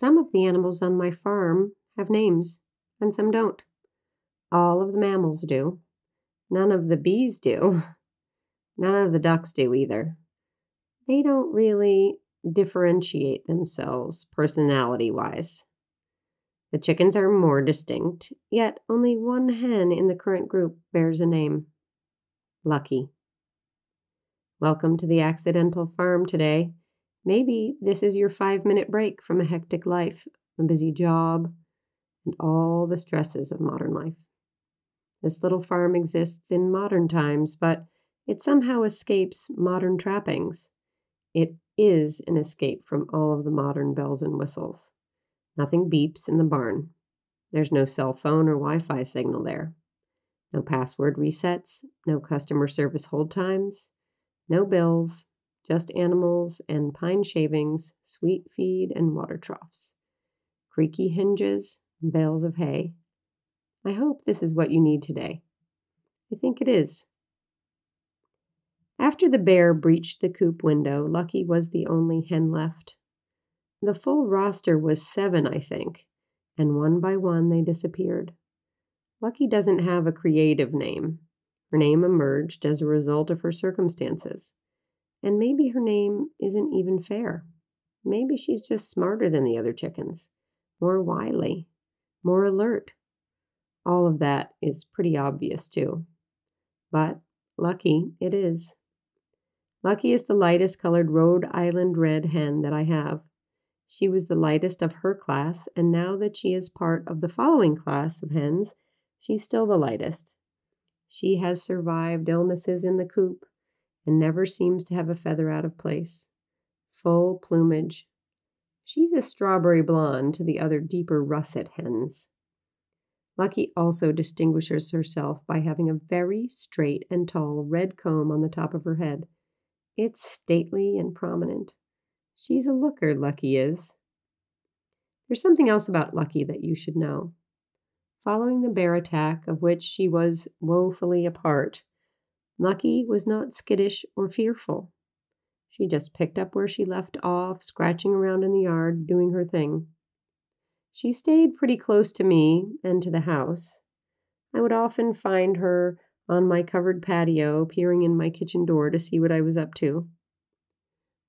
Some of the animals on my farm have names, and some don't. All of the mammals do. None of the bees do. None of the ducks do either. They don't really differentiate themselves personality wise. The chickens are more distinct, yet only one hen in the current group bears a name Lucky. Welcome to the accidental farm today. Maybe this is your five minute break from a hectic life, a busy job, and all the stresses of modern life. This little farm exists in modern times, but it somehow escapes modern trappings. It is an escape from all of the modern bells and whistles. Nothing beeps in the barn. There's no cell phone or Wi Fi signal there. No password resets, no customer service hold times, no bills, just animals and pine shavings, sweet feed and water troughs, creaky hinges, bales of hay. I hope this is what you need today. I think it is. After the bear breached the coop window, Lucky was the only hen left. The full roster was seven, I think, and one by one they disappeared. Lucky doesn't have a creative name. Her name emerged as a result of her circumstances. And maybe her name isn't even fair. Maybe she's just smarter than the other chickens, more wily, more alert. All of that is pretty obvious, too. But lucky it is. Lucky is the lightest colored Rhode Island red hen that I have. She was the lightest of her class, and now that she is part of the following class of hens, she's still the lightest. She has survived illnesses in the coop and never seems to have a feather out of place. Full plumage. She's a strawberry blonde to the other deeper russet hens. Lucky also distinguishes herself by having a very straight and tall red comb on the top of her head it's stately and prominent. She's a looker, Lucky is. There's something else about Lucky that you should know. Following the bear attack, of which she was woefully a part, Lucky was not skittish or fearful. She just picked up where she left off, scratching around in the yard, doing her thing. She stayed pretty close to me and to the house. I would often find her on my covered patio, peering in my kitchen door to see what I was up to.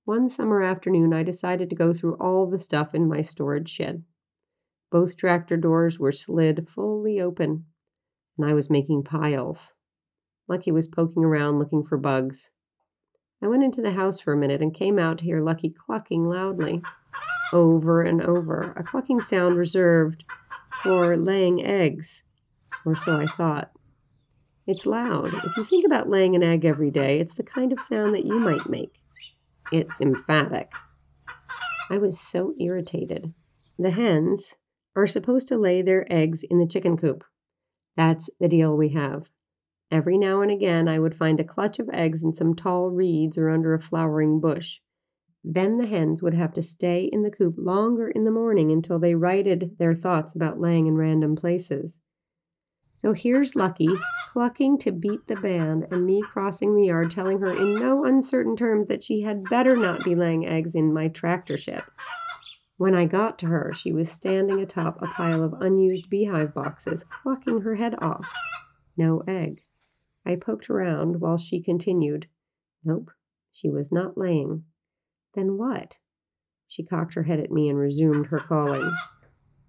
One summer afternoon, I decided to go through all the stuff in my storage shed. Both tractor doors were slid fully open, and I was making piles. Lucky was poking around looking for bugs. I went into the house for a minute and came out to hear Lucky clucking loudly, over and over, a clucking sound reserved for laying eggs, or so I thought. It's loud. If you think about laying an egg every day, it's the kind of sound that you might make. It's emphatic. I was so irritated. The hens are supposed to lay their eggs in the chicken coop. That's the deal we have. Every now and again, I would find a clutch of eggs in some tall reeds or under a flowering bush. Then the hens would have to stay in the coop longer in the morning until they righted their thoughts about laying in random places. So here's Lucky clucking to beat the band, and me crossing the yard telling her in no uncertain terms that she had better not be laying eggs in my tractor shed. When I got to her, she was standing atop a pile of unused beehive boxes, clucking her head off. No egg. I poked around while she continued. Nope, she was not laying. Then what? She cocked her head at me and resumed her calling.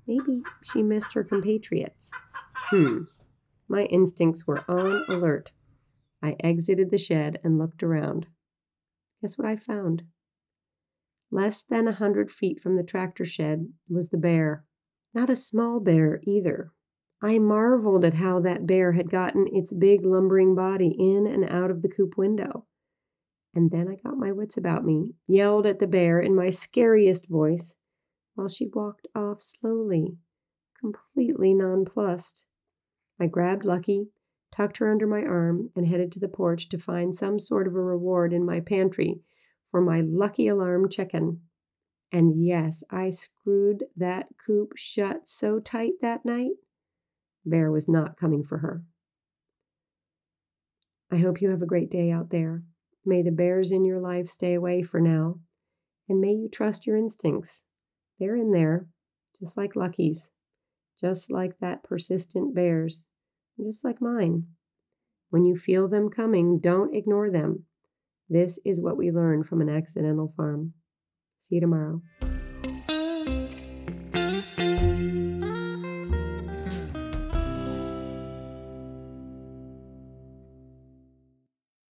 Maybe she missed her compatriots. Hmm. My instincts were on alert. I exited the shed and looked around. Guess what I found? Less than a hundred feet from the tractor shed was the bear. Not a small bear either. I marveled at how that bear had gotten its big lumbering body in and out of the coop window. And then I got my wits about me, yelled at the bear in my scariest voice, while she walked off slowly, completely nonplussed. I grabbed Lucky, tucked her under my arm, and headed to the porch to find some sort of a reward in my pantry for my lucky alarm chicken. And yes, I screwed that coop shut so tight that night. Bear was not coming for her. I hope you have a great day out there. May the bears in your life stay away for now, and may you trust your instincts. They're in there, just like Lucky's, just like that persistent bear's, just like mine. When you feel them coming, don't ignore them. This is what we learn from an accidental farm. See you tomorrow.